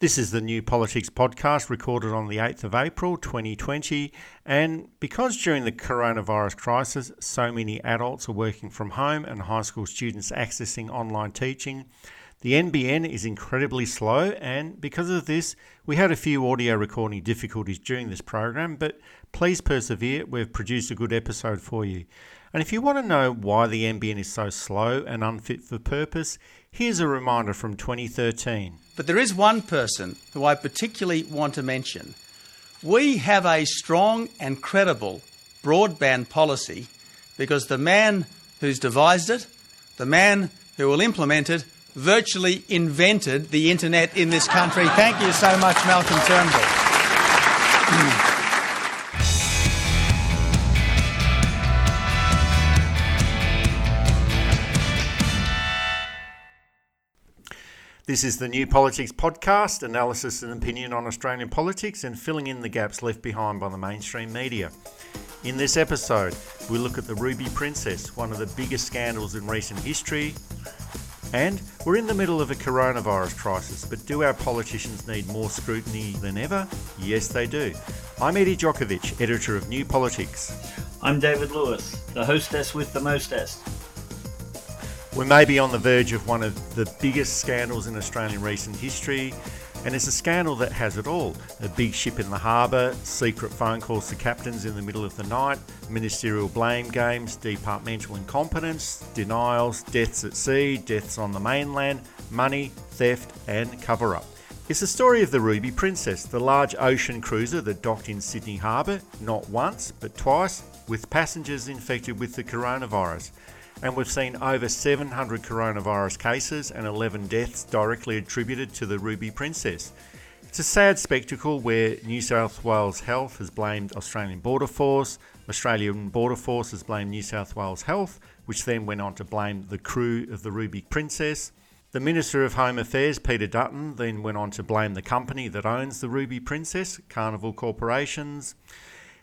This is the New Politics podcast recorded on the 8th of April 2020. And because during the coronavirus crisis, so many adults are working from home and high school students accessing online teaching, the NBN is incredibly slow. And because of this, we had a few audio recording difficulties during this program, but please persevere. We've produced a good episode for you. And if you want to know why the NBN is so slow and unfit for purpose, here's a reminder from 2013. But there is one person who I particularly want to mention. We have a strong and credible broadband policy because the man who's devised it, the man who will implement it, virtually invented the internet in this country. Thank you so much, Malcolm Turnbull. This is the New Politics Podcast, analysis and opinion on Australian politics and filling in the gaps left behind by the mainstream media. In this episode, we look at the Ruby Princess, one of the biggest scandals in recent history. And we're in the middle of a coronavirus crisis, but do our politicians need more scrutiny than ever? Yes, they do. I'm Eddie Djokovic, editor of New Politics. I'm David Lewis, the hostess with the mostest. We may be on the verge of one of the biggest scandals in Australian recent history, and it's a scandal that has it all a big ship in the harbour, secret phone calls to captains in the middle of the night, ministerial blame games, departmental incompetence, denials, deaths at sea, deaths on the mainland, money, theft, and cover up. It's the story of the Ruby Princess, the large ocean cruiser that docked in Sydney Harbour not once but twice with passengers infected with the coronavirus and we've seen over 700 coronavirus cases and 11 deaths directly attributed to the Ruby Princess. It's a sad spectacle where New South Wales Health has blamed Australian Border Force, Australian Border Force has blamed New South Wales Health, which then went on to blame the crew of the Ruby Princess. The Minister of Home Affairs, Peter Dutton, then went on to blame the company that owns the Ruby Princess, Carnival Corporations.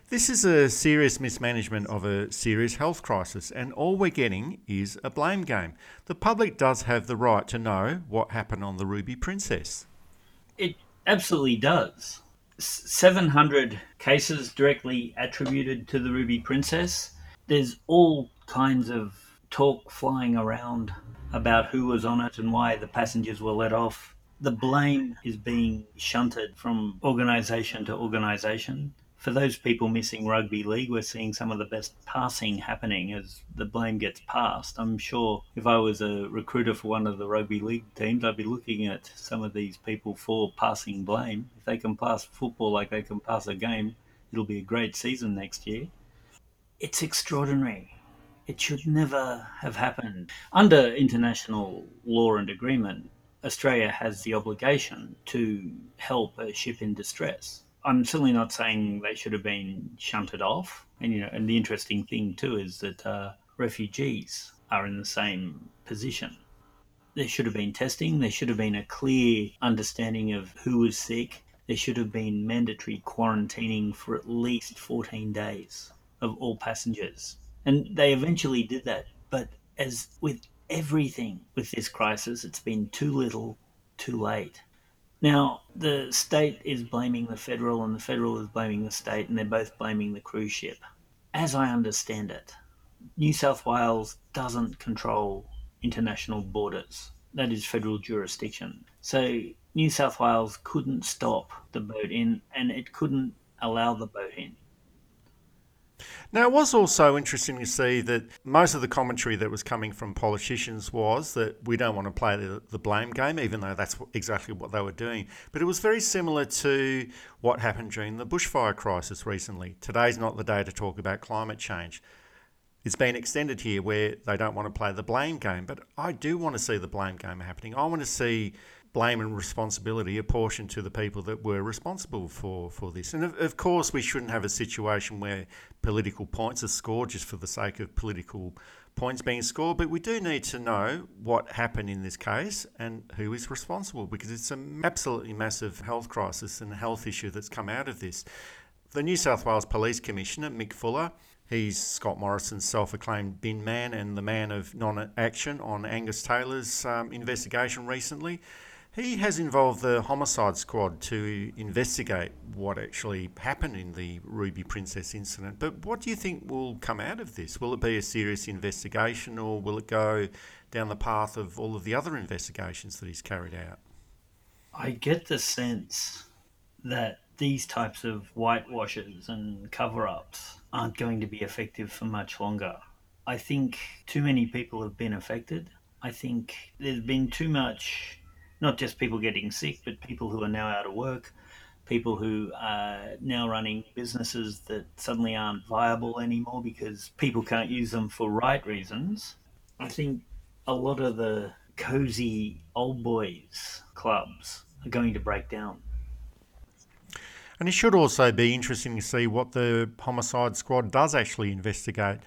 This is a serious mismanagement of a serious health crisis, and all we're getting is a blame game. The public does have the right to know what happened on the Ruby Princess. It absolutely does. 700 cases directly attributed to the Ruby Princess. There's all kinds of talk flying around about who was on it and why the passengers were let off. The blame is being shunted from organisation to organisation for those people missing rugby league, we're seeing some of the best passing happening as the blame gets passed. I'm sure if I was a recruiter for one of the rugby league teams, I'd be looking at some of these people for passing blame. If they can pass football like they can pass a game, it'll be a great season next year. It's extraordinary. It should never have happened. Under international law and agreement, Australia has the obligation to help a ship in distress I'm certainly not saying they should have been shunted off. And you know, and the interesting thing too is that uh, refugees are in the same position. There should have been testing. There should have been a clear understanding of who was sick. There should have been mandatory quarantining for at least 14 days of all passengers. And they eventually did that. But as with everything with this crisis, it's been too little, too late. Now, the state is blaming the federal, and the federal is blaming the state, and they're both blaming the cruise ship. As I understand it, New South Wales doesn't control international borders. That is federal jurisdiction. So New South Wales couldn't stop the boat in, and it couldn't allow the boat in. Now, it was also interesting to see that most of the commentary that was coming from politicians was that we don't want to play the, the, blame game, even though that's exactly what they were doing. But it was very similar to what happened during the bushfire crisis recently. Today's not the day to talk about climate change. It's been extended here where they don't want to play the blame game, but I do want to see the blame game happening. I want to see blame and responsibility apportioned to the people that were responsible for, for this. And of, of, course, we shouldn't have a situation where political points are scored just for the sake of political points being scored, but we do need to know what happened in this case and who is responsible because it's an absolutely massive health crisis and health issue that's come out of this. The New South Wales Police Commissioner, Mick Fuller, He's Scott Morrison's self acclaimed bin man and the man of non action on Angus Taylor's um, investigation recently. He has involved the homicide squad to investigate what actually happened in the Ruby Princess incident. But what do you think will come out of this? Will it be a serious investigation or will it go down the path of all of the other investigations that he's carried out? I get the sense that these types of whitewashes and cover ups aren't going to be effective for much longer. I think too many people have been affected. I think there's been too much not just people getting sick, but people who are now out of work, people who are now running businesses that suddenly aren't viable anymore because people can't use them for right reasons. I think a lot of the cozy old boys clubs are going to break down. And it should also be interesting to see what the homicide squad does actually investigate.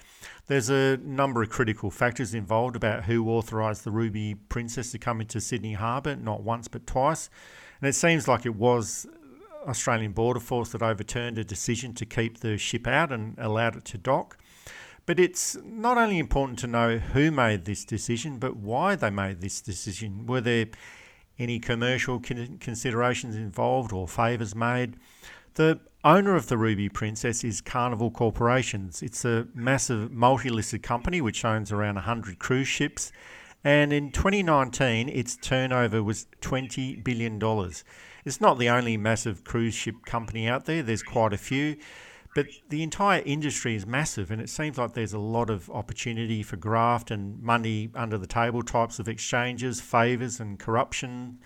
There's a number of critical factors involved about who authorised the Ruby Princess to come into Sydney Harbour, not once but twice. And it seems like it was Australian Border Force that overturned a decision to keep the ship out and allowed it to dock. But it's not only important to know who made this decision, but why they made this decision. Were there any commercial considerations involved or favours made? The owner of the Ruby Princess is Carnival Corporations. It's a massive multi listed company which owns around 100 cruise ships. And in 2019, its turnover was $20 billion. It's not the only massive cruise ship company out there, there's quite a few. But the entire industry is massive, and it seems like there's a lot of opportunity for graft and money under the table types of exchanges, favours, and corruption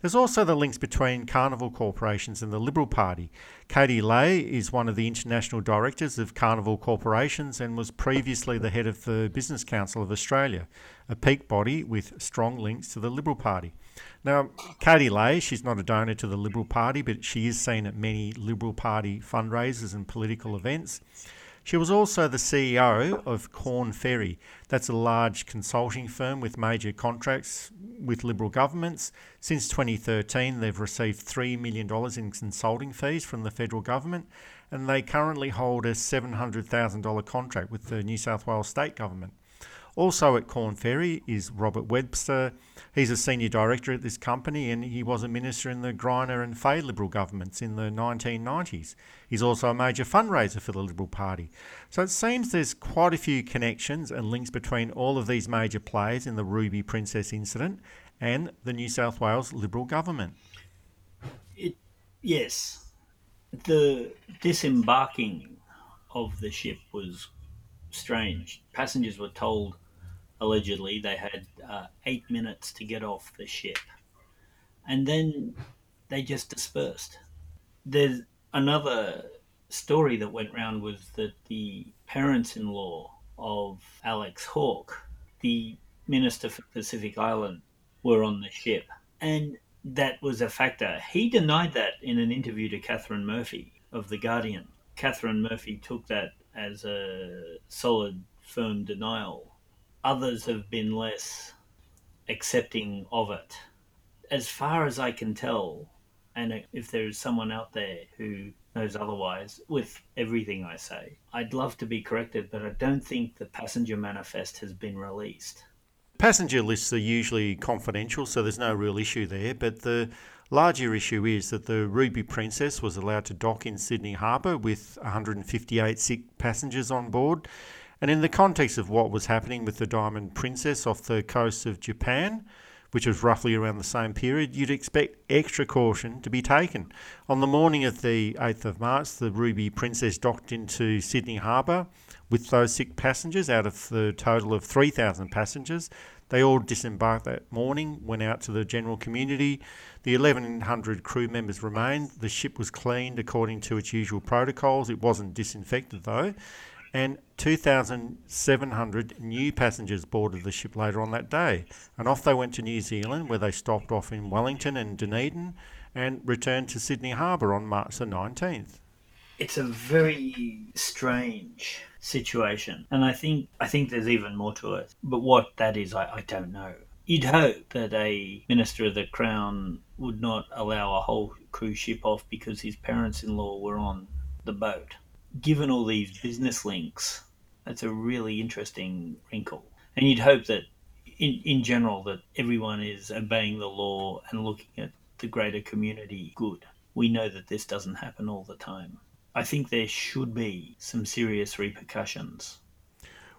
there's also the links between Carnival Corporations and the Liberal Party. Katie Lahey is one of the international directors of Carnival Corporations and was previously the head of the Business Council of Australia, a peak body with strong links to the Liberal Party. Now, Katie Lahey, she's not a donor to the Liberal Party, but she is seen at many Liberal Party fundraisers and political events. She was also the CEO of Korn Ferry. That's a large consulting firm with major contracts with Liberal governments. Since 2013, they've received $3 million in consulting fees from the federal government, and they currently hold a $700,000 contract with the New South Wales state government. Also at Korn Ferry is Robert Webster. He's a senior director at this company and he was a minister in the Greiner and Fahey Liberal governments in the 1990s. He's also a major fundraiser for the Liberal Party. So it seems there's quite a few connections and links between all of these major players in the Ruby Princess incident and the New South Wales Liberal government. It, yes. The disembarking of the ship was strange. Passengers were told, allegedly, they had uh, eight minutes to get off the ship. And then they just dispersed. There's another story that went round was that the parents in law of Alex Hawke, the Minister for Pacific Island, were on the ship. And that was a factor. He denied that in an interview to Katharine Murphy of The Guardian. Katharine Murphy took that as a solid, firm denial. Others have been less accepting of it. As far as I can tell, and if there is someone out there who knows otherwise with everything I say, I'd love to be corrected, but I don't think the passenger manifest has been released. Passenger lists are usually confidential, so there's no real issue there, but the Larger issue is that the Ruby Princess was allowed to dock in Sydney Harbour with 158 sick passengers on board. And in the context of what was happening with the Diamond Princess off the coast of Japan, which was roughly around the same period, you'd expect extra caution to be taken. On the morning of the 8th of March, the Ruby Princess docked into Sydney Harbour with those sick passengers out of the total of 3,000 passengers. They all disembarked that morning, went out to the general community. The 1,100 crew members remained. The ship was cleaned according to its usual protocols. It wasn't disinfected though. And 2,700 new passengers boarded the ship later on that day. And off they went to New Zealand, where they stopped off in Wellington and Dunedin and returned to Sydney Harbour on March the 19th. It's a very strange situation. And I think I think there's even more to it. But what that is, I, I don't know. You'd hope that a minister of the crown would not allow a whole cruise ship off because his parents-in-law were on the boat. Given all these business links, that's a really interesting wrinkle. And you'd hope that in, in general that everyone is obeying the law and looking at the greater community good. We know that this doesn't happen all the time. I think there should be some serious repercussions.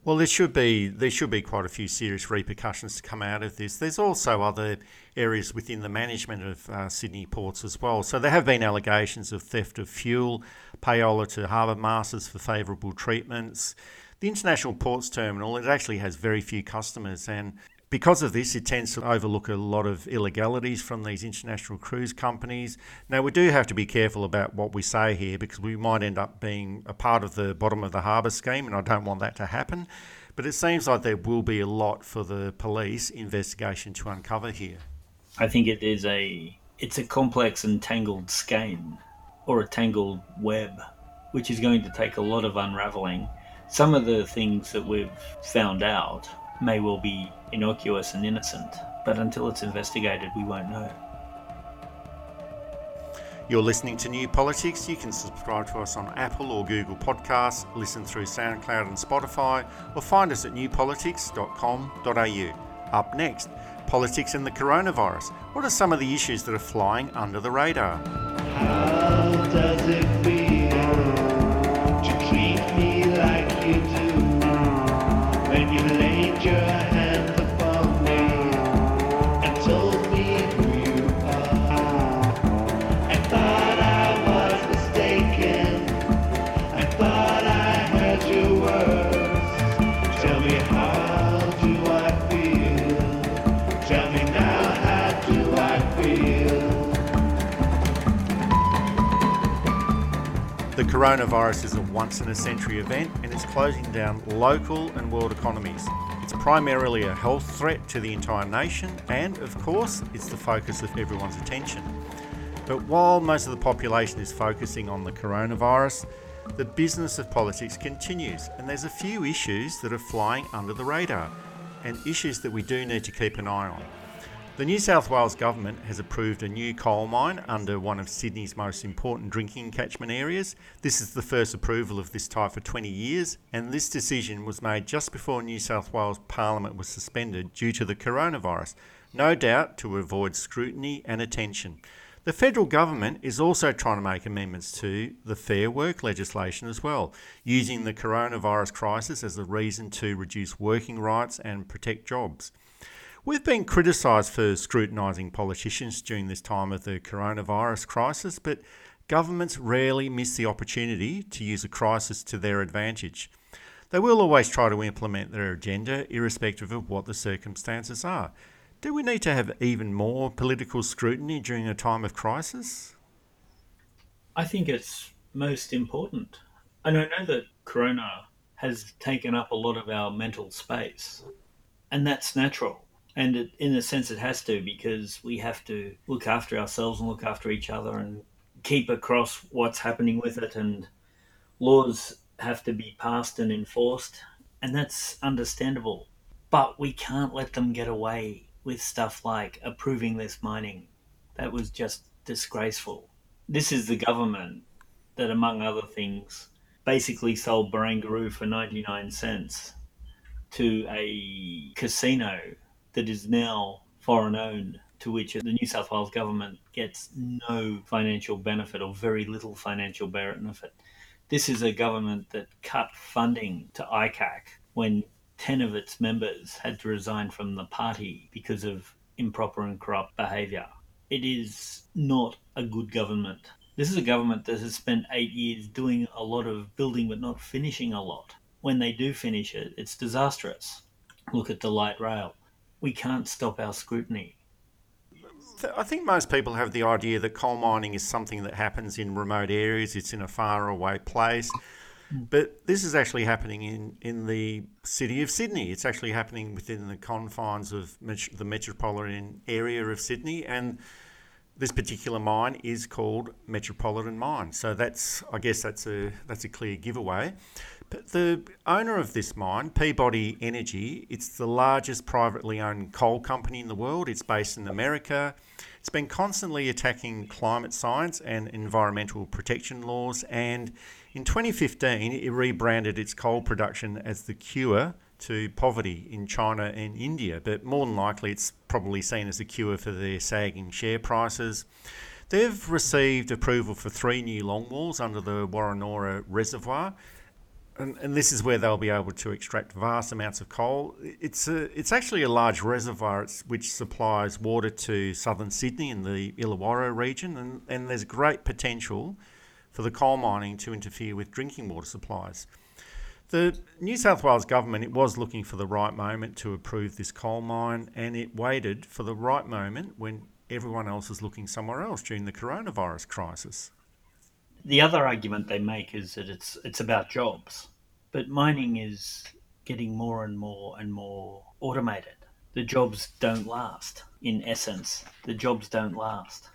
Well, there should be there should be quite a few serious repercussions to come out of this. There's also other areas within the management of uh, Sydney ports as well. So there have been allegations of theft of fuel, payola to harbour masters for favourable treatments. The International Ports Terminal it actually has very few customers, and because of this, it tends to overlook a lot of illegalities from these international cruise companies. Now, we do have to be careful about what we say here because we might end up being a part of the bottom of the harbour scheme, and I don't want that to happen. But it seems like there will be a lot for the police investigation to uncover here. I think it is a it's a complex and tangled skein or a tangled web, which is going to take a lot of unraveling. Some of the things that we've found out may well be innocuous and innocent, but until it's investigated, we won't know. You're listening to New Politics. You can subscribe to us on Apple or Google Podcasts, listen through SoundCloud and Spotify, or find us at newpolitics.com.au. Up next, politics and the coronavirus. What are some of the issues that are flying under the radar? Coronavirus is a once in a century event and it's closing down local and world economies. It's primarily a health threat to the entire nation and, of course, it's the focus of everyone's attention. But while most of the population is focusing on the coronavirus, the business of politics continues and there's a few issues that are flying under the radar and issues that we do need to keep an eye on. The New South Wales Government has approved a new coal mine under one of Sydney's most important drinking catchment areas. This is the first approval of this type for 20 years, and this decision was made just before New South Wales Parliament was suspended due to the coronavirus, no doubt to avoid scrutiny and attention. The federal government is also trying to make amendments to the Fair Work legislation as well, using the coronavirus crisis as a reason to reduce working rights and protect jobs. We've been criticised for scrutinising politicians during this time of the coronavirus crisis, but governments rarely miss the opportunity to use a crisis to their advantage. They will always try to implement their agenda, irrespective of what the circumstances are. Do we need to have even more political scrutiny during a time of crisis? I think it's most important. And I know that Corona has taken up a lot of our mental space, and that's natural. And it, in a sense, it has to because we have to look after ourselves and look after each other and keep across what's happening with it. And laws have to be passed and enforced, and that's understandable. But we can't let them get away with stuff like approving this mining. That was just disgraceful. This is the government that, among other things, basically sold Barangaroo for 99 cents to a casino that is now foreign owned, to which the New South Wales government gets no financial benefit or very little financial benefit. This is a government that cut funding to ICAC when 10 of its members had to resign from the party because of improper and corrupt behaviour. It is not a good government. This is a government that has spent eight years doing a lot of building but not finishing a lot. When they do finish it, it's disastrous. Look at the light rail. We can't stop our scrutiny. I think most people have the idea that coal mining is something that happens in remote areas, it's in a far away place. Hmm. But this is actually happening in, in the city of Sydney. It's actually happening within the confines of met- the metropolitan area of Sydney. And this particular mine is called Metropolitan Mine. So that's, I guess, that's a that's a clear giveaway. The owner of this mine, Peabody Energy, it's the largest privately owned coal company in the world. It's based in America. It's been constantly attacking climate science and environmental protection laws. And in 2015, it rebranded its coal production as the cure to poverty in China and India, but more than likely it's probably seen as a cure for their sagging share prices. They've received approval for three new longwalls under the Woronora Reservoir, and, and, this is where they'll be able to extract vast amounts of coal. It's a, it's actually a large reservoir which supplies water to southern Sydney in the Illawarra region, and, and there's great potential for the coal mining to interfere with drinking water supplies. The New South Wales government it was looking for the right moment to approve this coal mine, and it waited for the right moment when everyone else was looking somewhere else during the coronavirus crisis. The other argument they make is that it's it's about jobs, but mining is getting more and more and more automated. The jobs don't last. In essence, the jobs don't last,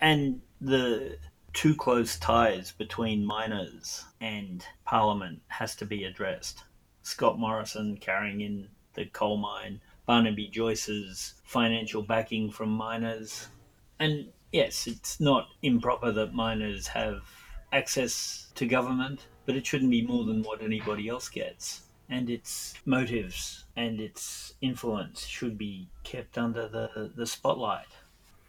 and the too close ties between miners and Parliament has to be addressed. Scott Morrison carrying in the coal mine, Barnaby Joyce's financial backing from miners. And yes, it's not improper that miners have access to government, but it shouldn't be more than what anybody else gets. And its motives and its influence should be kept under the, the spotlight.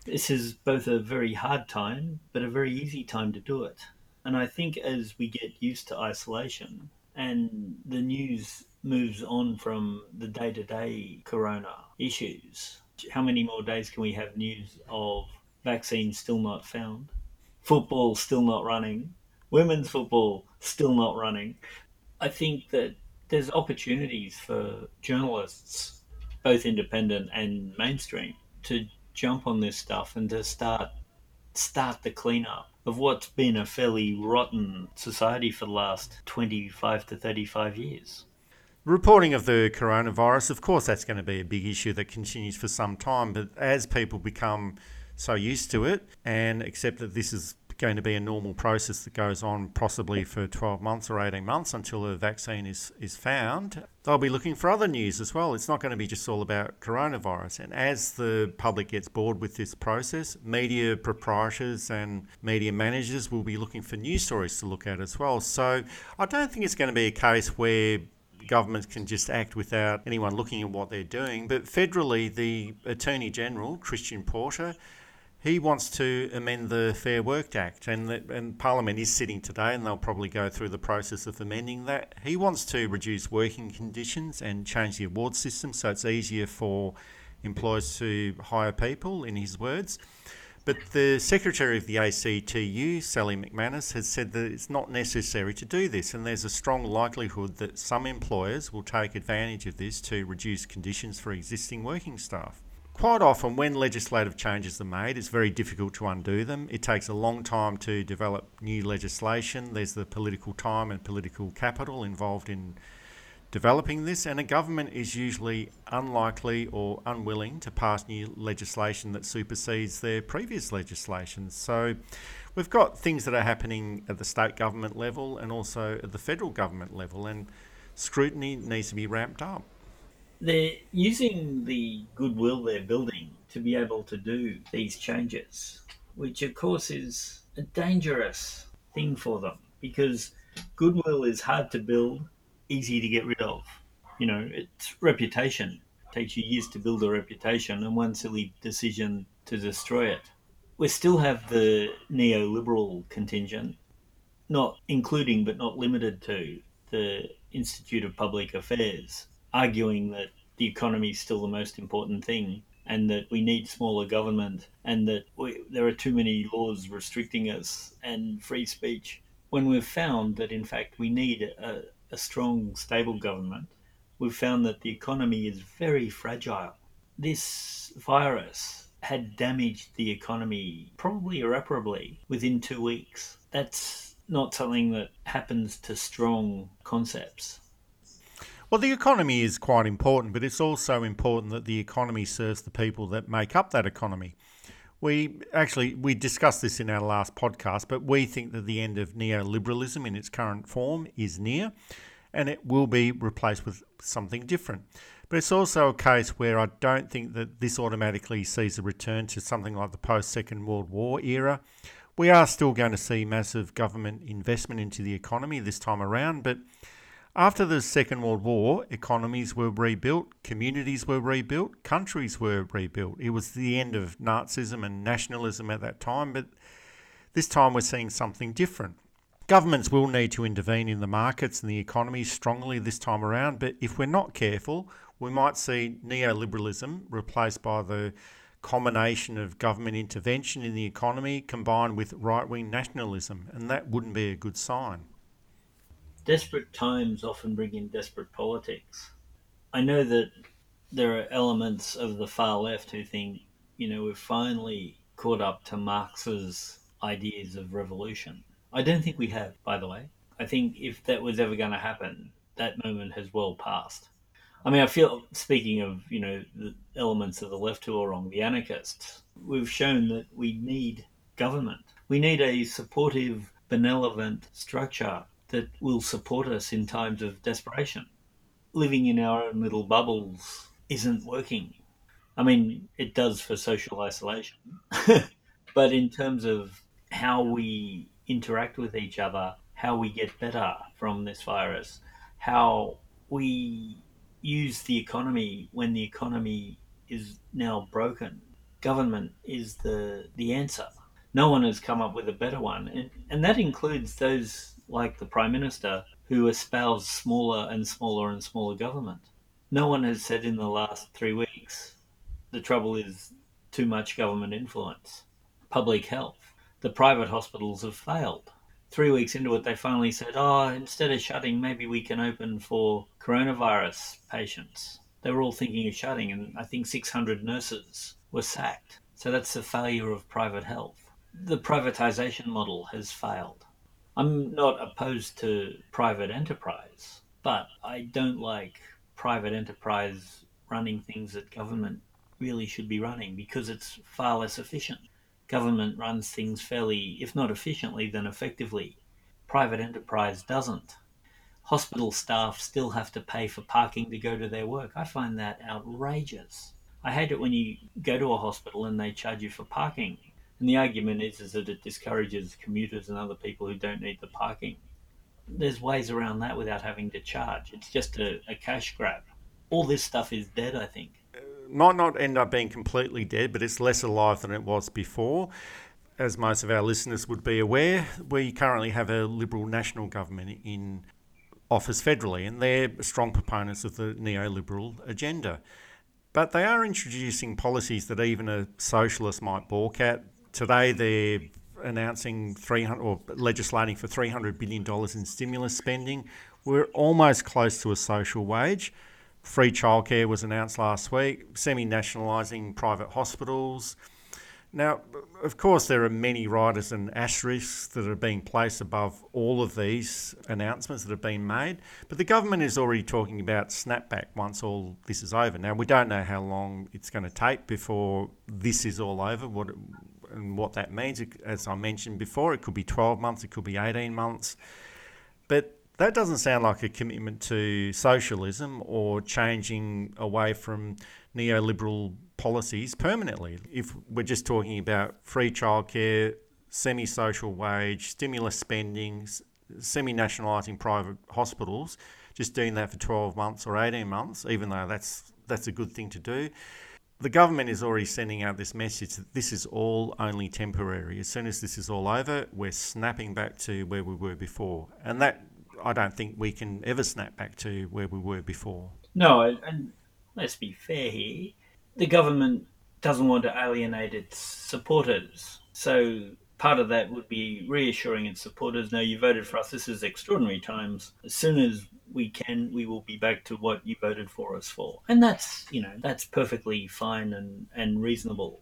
This is both a very hard time, but a very easy time to do it. And I think as we get used to isolation and the news moves on from the day to day corona issues, how many more days can we have news of vaccines still not found, football still not running, women's football still not running? I think that there's opportunities for journalists, both independent and mainstream, to jump on this stuff and to start start the cleanup of what's been a fairly rotten society for the last 25 to 35 years. Reporting of the coronavirus, of course, that's going to be a big issue that continues for some time. But as people become so used to it and accept that this is going to be a normal process that goes on possibly for 12 months or 18 months until a vaccine is, is found. They'll be looking for other news as well. It's not going to be just all about coronavirus. And as the public gets bored with this process, media proprietors and media managers will be looking for news stories to look at as well. So I don't think it's going to be a case where governments can just act without anyone looking at what they're doing. But federally, the Attorney General, Christian Porter, he wants to amend the Fair Work Act, and, the, and Parliament is sitting today, and they'll probably go through the process of amending that. He wants to reduce working conditions and change the award system so it's easier for employers to hire people, in his words. But the Secretary of the ACTU, Sally McManus, has said that it's not necessary to do this, and there's a strong likelihood that some employers will take advantage of this to reduce conditions for existing working staff quite often when legislative changes are made, it's very difficult to undo them. It takes a long time to develop new legislation. There's the political time and political capital involved in developing this, and a government is usually unlikely or unwilling to pass new legislation that supersedes their previous legislation. So we've got things that are happening at the state government level and also at the federal government level, and scrutiny needs to be ramped up they're using the goodwill they're building to be able to do these changes, which of course is a dangerous thing for them because goodwill is hard to build, easy to get rid of. You know, it's reputation. It takes you years to build a reputation and one silly decision to destroy it. We still have the neoliberal contingent, not including but not limited to the Institute of Public Affairs, arguing that the economy is still the most important thing and that we need smaller government and that we, there are too many laws restricting us and free speech. When we've found that, in fact, we need a, a strong, stable government, we've found that the economy is very fragile. This virus had damaged the economy probably irreparably within two weeks. That's not something that happens to strong concepts. Well, the economy is quite important, but it's also important that the economy serves the people that make up that economy. We actually we discussed this in our last podcast, but we think that the end of neoliberalism in its current form is near, and it will be replaced with something different. But it's also a case where I don't think that this automatically sees a return to something like the post Second World War era. We are still going to see massive government investment into the economy this time around, but After the Second World War, economies were rebuilt, communities were rebuilt, countries were rebuilt. It was the end of Nazism and nationalism at that time, but this time we're seeing something different. Governments will need to intervene in the markets and the economy strongly this time around, but if we're not careful, we might see neoliberalism replaced by the combination of government intervention in the economy combined with right wing nationalism, and that wouldn't be a good sign desperate times often bring in desperate politics. I know that there are elements of the far left who think, you know, we've finally caught up to Marx's ideas of revolution. I don't think we have, by the way. I think if that was ever going to happen, that moment has well passed. I mean, I feel, speaking of, you know, the elements of the left who are wrong, the anarchists, we've shown that we need government. We need a supportive, benevolent structure that will support us in times of desperation. Living in our own little bubbles isn't working. I mean, it does for social isolation. but in terms of how we interact with each other, how we get better from this virus, how we use the economy when the economy is now broken, government is the, the answer. No one has come up with a better one. And, and that includes those like the Prime Minister, who espoused smaller and smaller and smaller government. No one has said in the last three weeks the trouble is too much government influence. Public health. The private hospitals have failed. Three weeks into it, they finally said, oh, instead of shutting, maybe we can open for coronavirus patients. They were all thinking of shutting, and I think 600 nurses were sacked. So that's the failure of private health. The privatization model has failed. I'm not opposed to private enterprise, but I don't like private enterprise running things that government really should be running because it's far less efficient. Government runs things fairly, if not efficiently, then effectively. Private enterprise doesn't. Hospital staff still have to pay for parking to go to their work. I find that outrageous. I hate it when you go to a hospital and they charge you for parking and the argument is, is that it discourages commuters and other people who don't need the parking. There's ways around that without having to charge. It's just a, a cash grab. All this stuff is dead, I think. It Might not end up being completely dead, but it's less alive than it was before. As most of our listeners would be aware, we currently have a Liberal national government in office federally, and they're strong proponents of the neoliberal agenda. But they are introducing policies that even a socialist might balk at today they're announcing 300 or legislating for 300 billion dollars in stimulus spending. We're almost close to a social wage. Free childcare was announced last week, semi nationalising private hospitals. Now, of course, there are many riders and asterisks that are being placed above all of these announcements that have been made, but the government is already talking about snapback once all this is over. Now, we don't know how long it's going to take before this is all over, what and what that means. As I mentioned before, it could be 12 months, it could be 18 months. But that doesn't sound like a commitment to socialism or changing away from neoliberal policies permanently. If we're just talking about free childcare, semi social wage, stimulus spending, semi nationalising private hospitals, just doing that for 12 months or 18 months, even though that's, that's a good thing to do the government is already sending out this message that this is all only temporary. As soon as this is all over, we're snapping back to where we were before. And that, I don't think we can ever snap back to where we were before. No, and let's be fair here. The government doesn't want to alienate its supporters. So part of that would be reassuring its supporters no, you voted for us. This is extraordinary times. As soon as we can, we will be back to what you voted for us for. And that's, you know, that's perfectly fine and, and reasonable.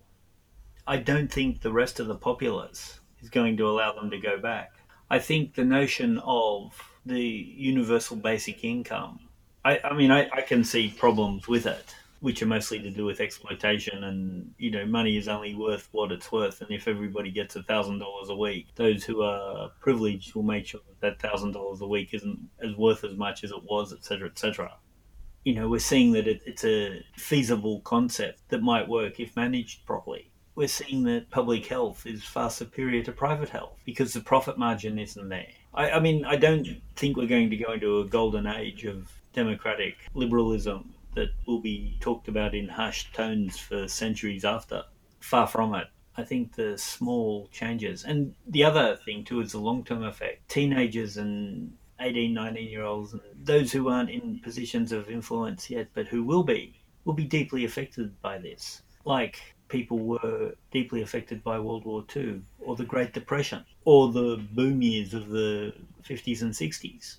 I don't think the rest of the populace is going to allow them to go back. I think the notion of the universal basic income, I, I mean, I, I can see problems with it which are mostly to do with exploitation and you know money is only worth what it's worth. And if everybody gets a thousand dollars a week those who are privileged will make sure that thousand dollars a week isn't as worth as much as it was etc etc you know we're seeing that it, it's a feasible concept that might work if managed properly. We're seeing that public health is far superior to private health because the profit margin isn't there. I, I mean, I don't think we're going to go into a golden age of democratic liberalism that will be talked about in hushed tones for centuries after. Far from it. I think the small changes. And the other thing, too, is the long term effect. Teenagers and 18, 19 year olds, and those who aren't in positions of influence yet, but who will be, will be deeply affected by this. Like people were deeply affected by World War II or the Great Depression or the boom years of the 50s and 60s.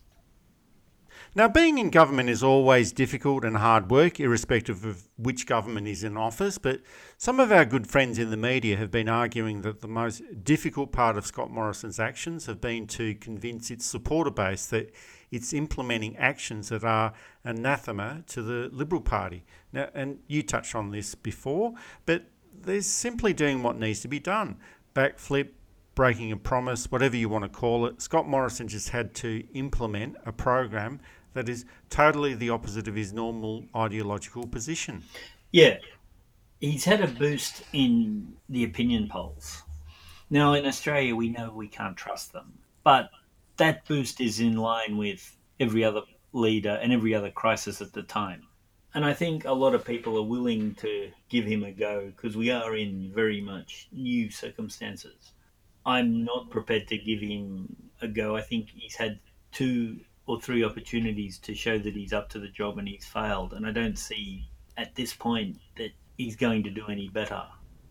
Now, being in government is always difficult and hard work, irrespective of which government is in office. But some of our good friends in the media have been arguing that the most difficult part of Scott Morrison's actions have been to convince its supporter base that it's implementing actions that are anathema to the Liberal Party. Now, and you touched on this before, but they're simply doing what needs to be done. Backflip, breaking a promise, whatever you want to call it. Scott Morrison just had to implement a program that is totally the opposite of his normal ideological position. Yeah, he's had a boost in the opinion polls. Now, in Australia, we know we can't trust them, but that boost is in line with every other leader and every other crisis at the time. And I think a lot of people are willing to give him a go because we are in very much new circumstances. I'm not prepared to give him a go. I think he's had two or three opportunities to show that he's up to the job and he's failed. And I don't see at this point that he's going to do any better.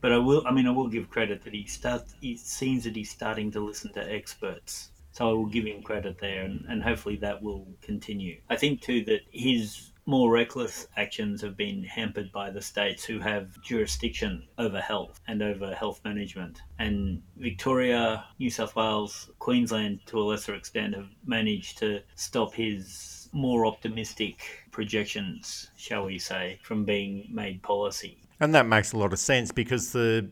But I will. I mean, I will give credit that he starts, he seems that he's starting to listen to experts. So I will give him credit there, and, and hopefully that will continue. I think too that his more reckless actions have been hampered by the states who have jurisdiction over health and over health management. And Victoria, New South Wales, Queensland, to a lesser extent, have managed to stop his more optimistic projections, shall we say, from being made policy. And that makes a lot of sense because the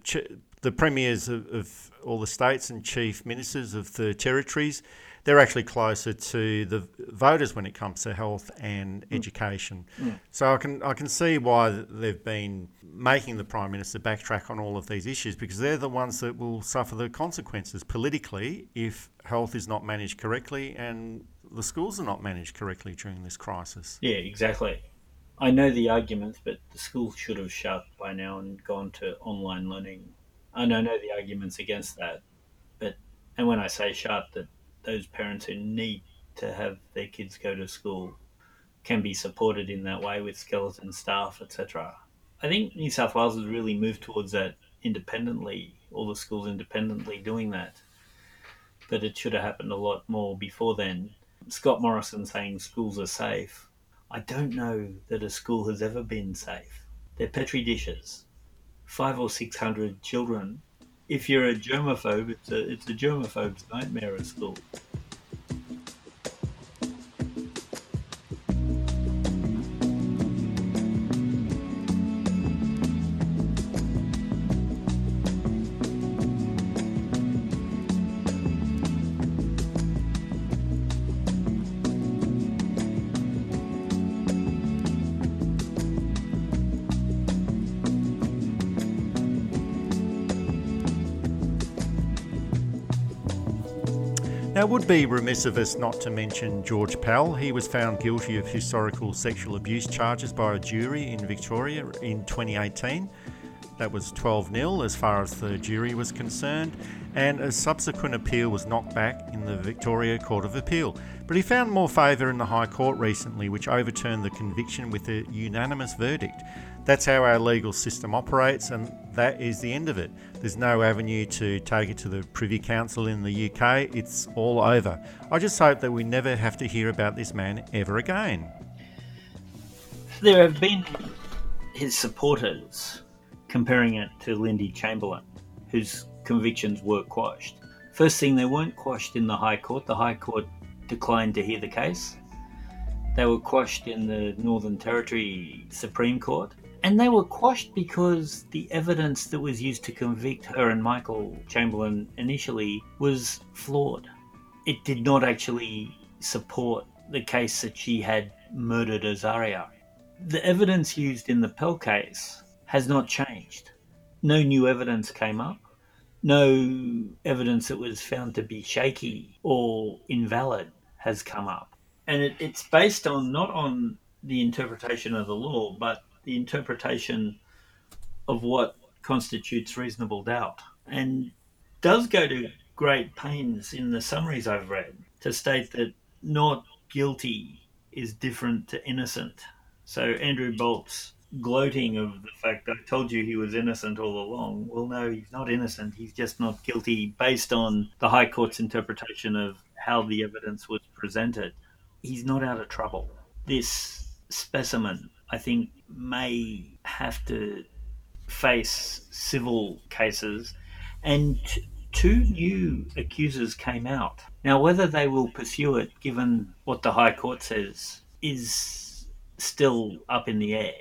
the premiers of, of all the states and chief ministers of the territories they're actually closer to the voters when it comes to health and mm. education. Mm. So I can I can see why they've been making the prime minister backtrack on all of these issues because they're the ones that will suffer the consequences politically if health is not managed correctly and the schools are not managed correctly during this crisis. Yeah, exactly. I know the arguments, but the schools should have shut by now and gone to online learning. And I know the arguments against that, but and when I say shut, that those parents who need to have their kids go to school can be supported in that way with skeleton staff, etc. I think New South Wales has really moved towards that independently, all the schools independently doing that. But it should have happened a lot more before then. Scott Morrison saying schools are safe. I don't know that a school has ever been safe. They're petri dishes. Five or six hundred children if you're a germaphobe, it's a it's a germaphobe's nightmare at school. Would be remiss of us not to mention George Pell. He was found guilty of historical sexual abuse charges by a jury in Victoria in 2018. That was 12 0 as far as the jury was concerned, and a subsequent appeal was knocked back in the Victoria Court of Appeal. But he found more favour in the High Court recently, which overturned the conviction with a unanimous verdict. That's how our legal system operates, and that is the end of it. There's no avenue to take it to the Privy Council in the UK. It's all over. I just hope that we never have to hear about this man ever again. There have been his supporters comparing it to Lindy Chamberlain, whose convictions were quashed. First thing, they weren't quashed in the High Court. The High Court declined to hear the case. They were quashed in the Northern Territory Supreme Court. And they were quashed because the evidence that was used to convict her and Michael Chamberlain initially was flawed. It did not actually support the case that she had murdered Azaria. The evidence used in the Pell case has not changed. no new evidence came up, no evidence that was found to be shaky or invalid has come up. And it, it's based on not on the interpretation of the law, but the interpretation of what constitutes reasonable doubt. And does go to great pains in the summaries I've read to state that not guilty is different to innocent. So Andrew Bolt's gloating of the fact I told you he was innocent all along. Well, no, he's not innocent. He's just not guilty based on the High Court's interpretation of how the evidence was presented. He's not out of trouble. This specimen, I think, may have to face civil cases, and two new accusers came out. Now, whether they will pursue it, given what the High Court says, is still up in the air.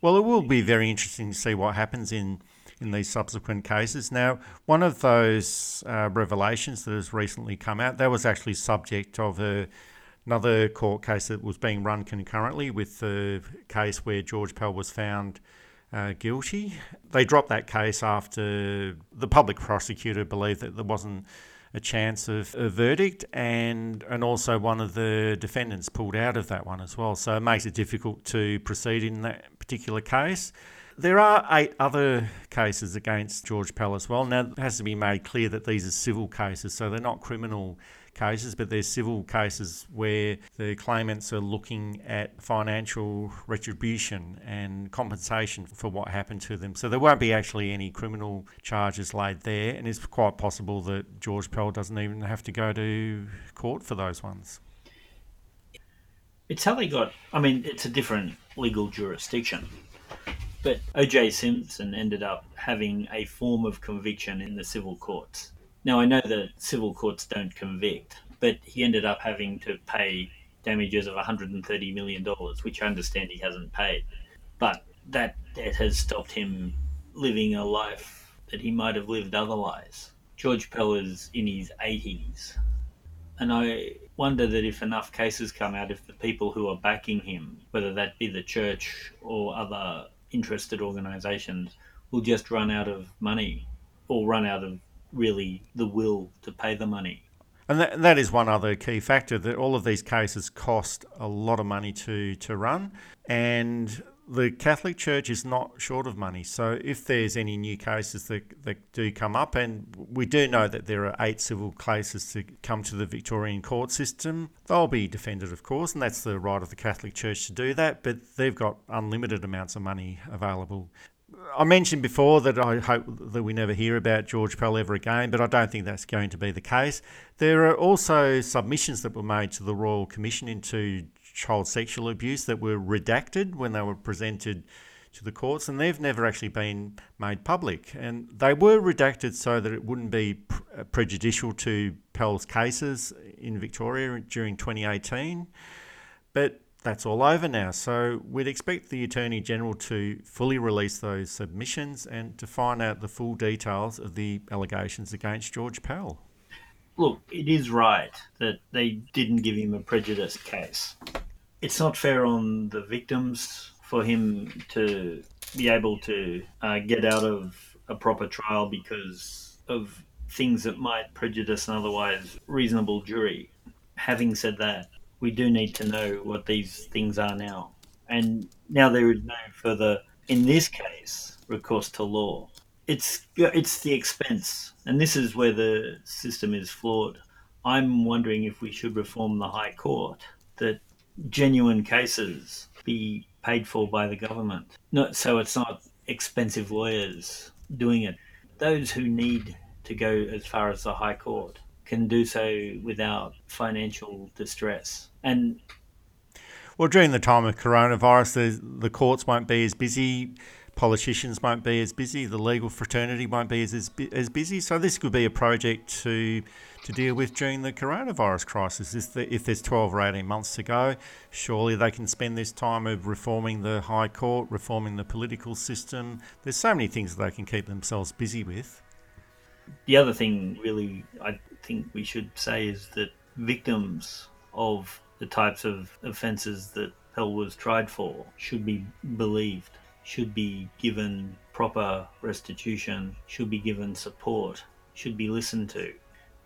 Well, it will be very interesting to see what happens in in these subsequent cases. Now, one of those uh, revelations that has recently come out, that was actually subject of a, another court case that was being run concurrently with the case where George Pell was found uh, guilty. They dropped that case after the public prosecutor believed that there wasn't a chance of a verdict, and and also one of the defendants pulled out of that one as well. So it makes it difficult to proceed in that particular case. There are eight other cases against George Pell as well. Now, it has to be made clear that these are civil cases, so they're not criminal cases, but there's civil cases where the claimants are looking at financial retribution and compensation for what happened to them. So there won't be actually any criminal charges laid there, and it's quite possible that George Pell doesn't even have to go to court for those ones. It's how they got. I mean, it's a different legal jurisdiction. But O.J. Simpson ended up having a form of conviction in the civil courts. Now, I know that civil courts don't convict, but he ended up having to pay damages of $130 million, which I understand he hasn't paid. But that debt has stopped him living a life that he might have lived otherwise. George Pell is in his 80s. And I wonder that if enough cases come out, if the people who are backing him, whether that be the church or other interested organisations, will just run out of money or run out of really the will to pay the money. And that, that is one other key factor that all of these cases cost a lot of money to, to run. And the Catholic Church is not short of money. So if there's any new cases that, that do come up, and we do know that there are eight civil cases to come to the Victorian court system, they'll be defended, of course, and that's the right of the Catholic Church to do that. But they've got unlimited amounts of money available. I mentioned before that I hope that we never hear about George Pell ever again, but I don't think that's going to be the case. There are also submissions that were made to the Royal Commission into child sexual abuse that were redacted when they were presented to the courts, and they've never actually been made public. And they were redacted so that it wouldn't be uh, prejudicial to Pell's cases in Victoria during 2018. But that's all over now. So we'd expect the Attorney General to fully release those submissions and to find out the full details of the allegations against George Pell. Look, it is right that they didn't give him a prejudice case. It's not fair on the victims for him to be able to uh, get out of a proper trial because of things that might prejudice an otherwise reasonable jury. Having said that, we do need to know what these things are now. And now there is no further, in this case, recourse to law. It's it's the expense, and this is where the system is flawed. I'm wondering if we should reform the High Court that genuine cases be paid for by the government. Not so it's not expensive lawyers doing it. Those who need to go as far as the High Court can do so without financial distress. And well, during the time of coronavirus, the, the courts won't be as busy, politicians won't be as busy, the legal fraternity won't be as, as, as busy. So this could be a project to to deal with during the coronavirus crisis. If, the, if there's 12 or 18 months to go, surely they can spend this time of reforming the High Court, reforming the political system. There's so many things that they can keep themselves busy with. The other thing, really, I think we should say is that victims of the types of offences that Pell was tried for should be believed, should be given proper restitution, should be given support, should be listened to.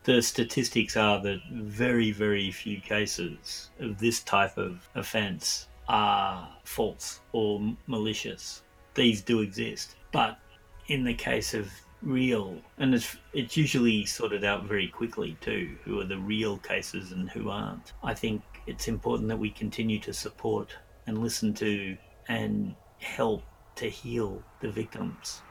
The statistics are that very, very few cases of this type of offence are false or malicious. These do exist. But in the case of real, and it's, it's usually sorted out very quickly too, who are the real cases and who aren't. I think it's important that we continue to support and listen to and help to heal the victims.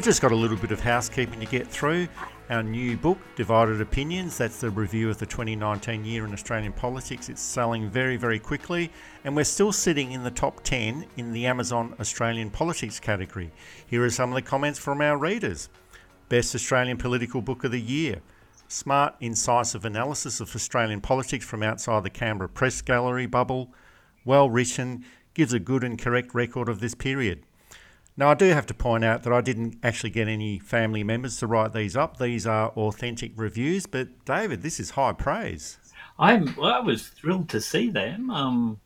We've just got a little bit of housekeeping to get through. Our new book, Divided Opinions, that's the review of the 2019 year in Australian politics. It's selling very, very quickly, and we're still sitting in the top 10 in the Amazon Australian Politics category. Here are some of the comments from our readers Best Australian Political Book of the Year. Smart, incisive analysis of Australian politics from outside the Canberra Press Gallery bubble. Well written, gives a good and correct record of this period. Now, I do have to point out that I didn't actually get any family members to write these up. These are authentic reviews, but David, this is high praise. I'm, well, I was thrilled to see them. Um,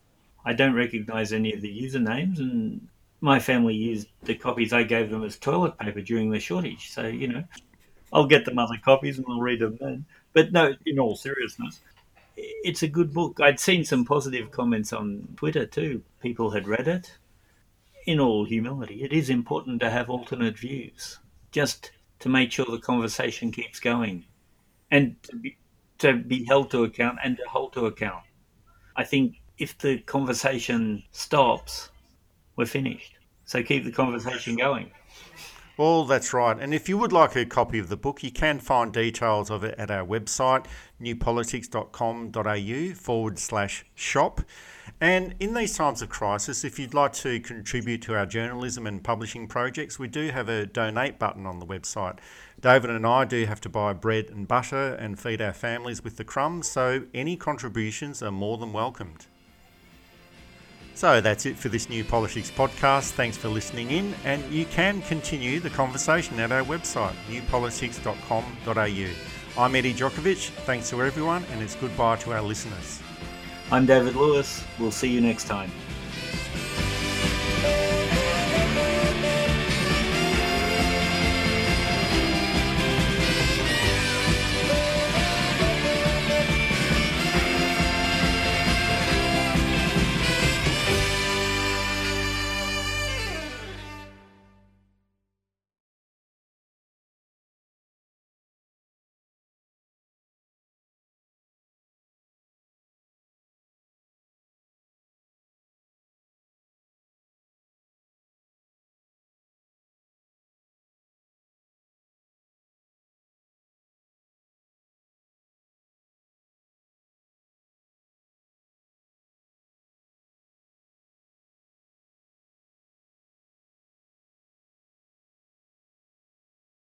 I don't recognise any of the usernames, and my family used the copies I gave them as toilet paper during the shortage. So, you know, I'll get them other copies and I'll read them then. But no, in all seriousness, it's a good book. I'd seen some positive comments on Twitter too. People had read it in all humility, it is important to have alternate views, just to make sure the conversation keeps going, and to be, to be held to account and to hold to account. I think if the conversation stops, we're finished. So keep the conversation going. Well, that's right. And if you would like a copy of the book, you can find details of it at our website, newpolitics.com.au forward slash shop. And in these times of crisis, if you'd like to contribute to our journalism and publishing projects, we do have a donate button on the website. David and I do have to buy bread and butter and feed our families with the crumbs, so any contributions are more than welcomed. So that's it for this New Politics podcast. Thanks for listening in, and you can continue the conversation at our website, newpolitics.com.au. I'm Eddie Jokovich. Thanks to everyone, and it's goodbye to our listeners. I'm David Lewis. We'll see you next time.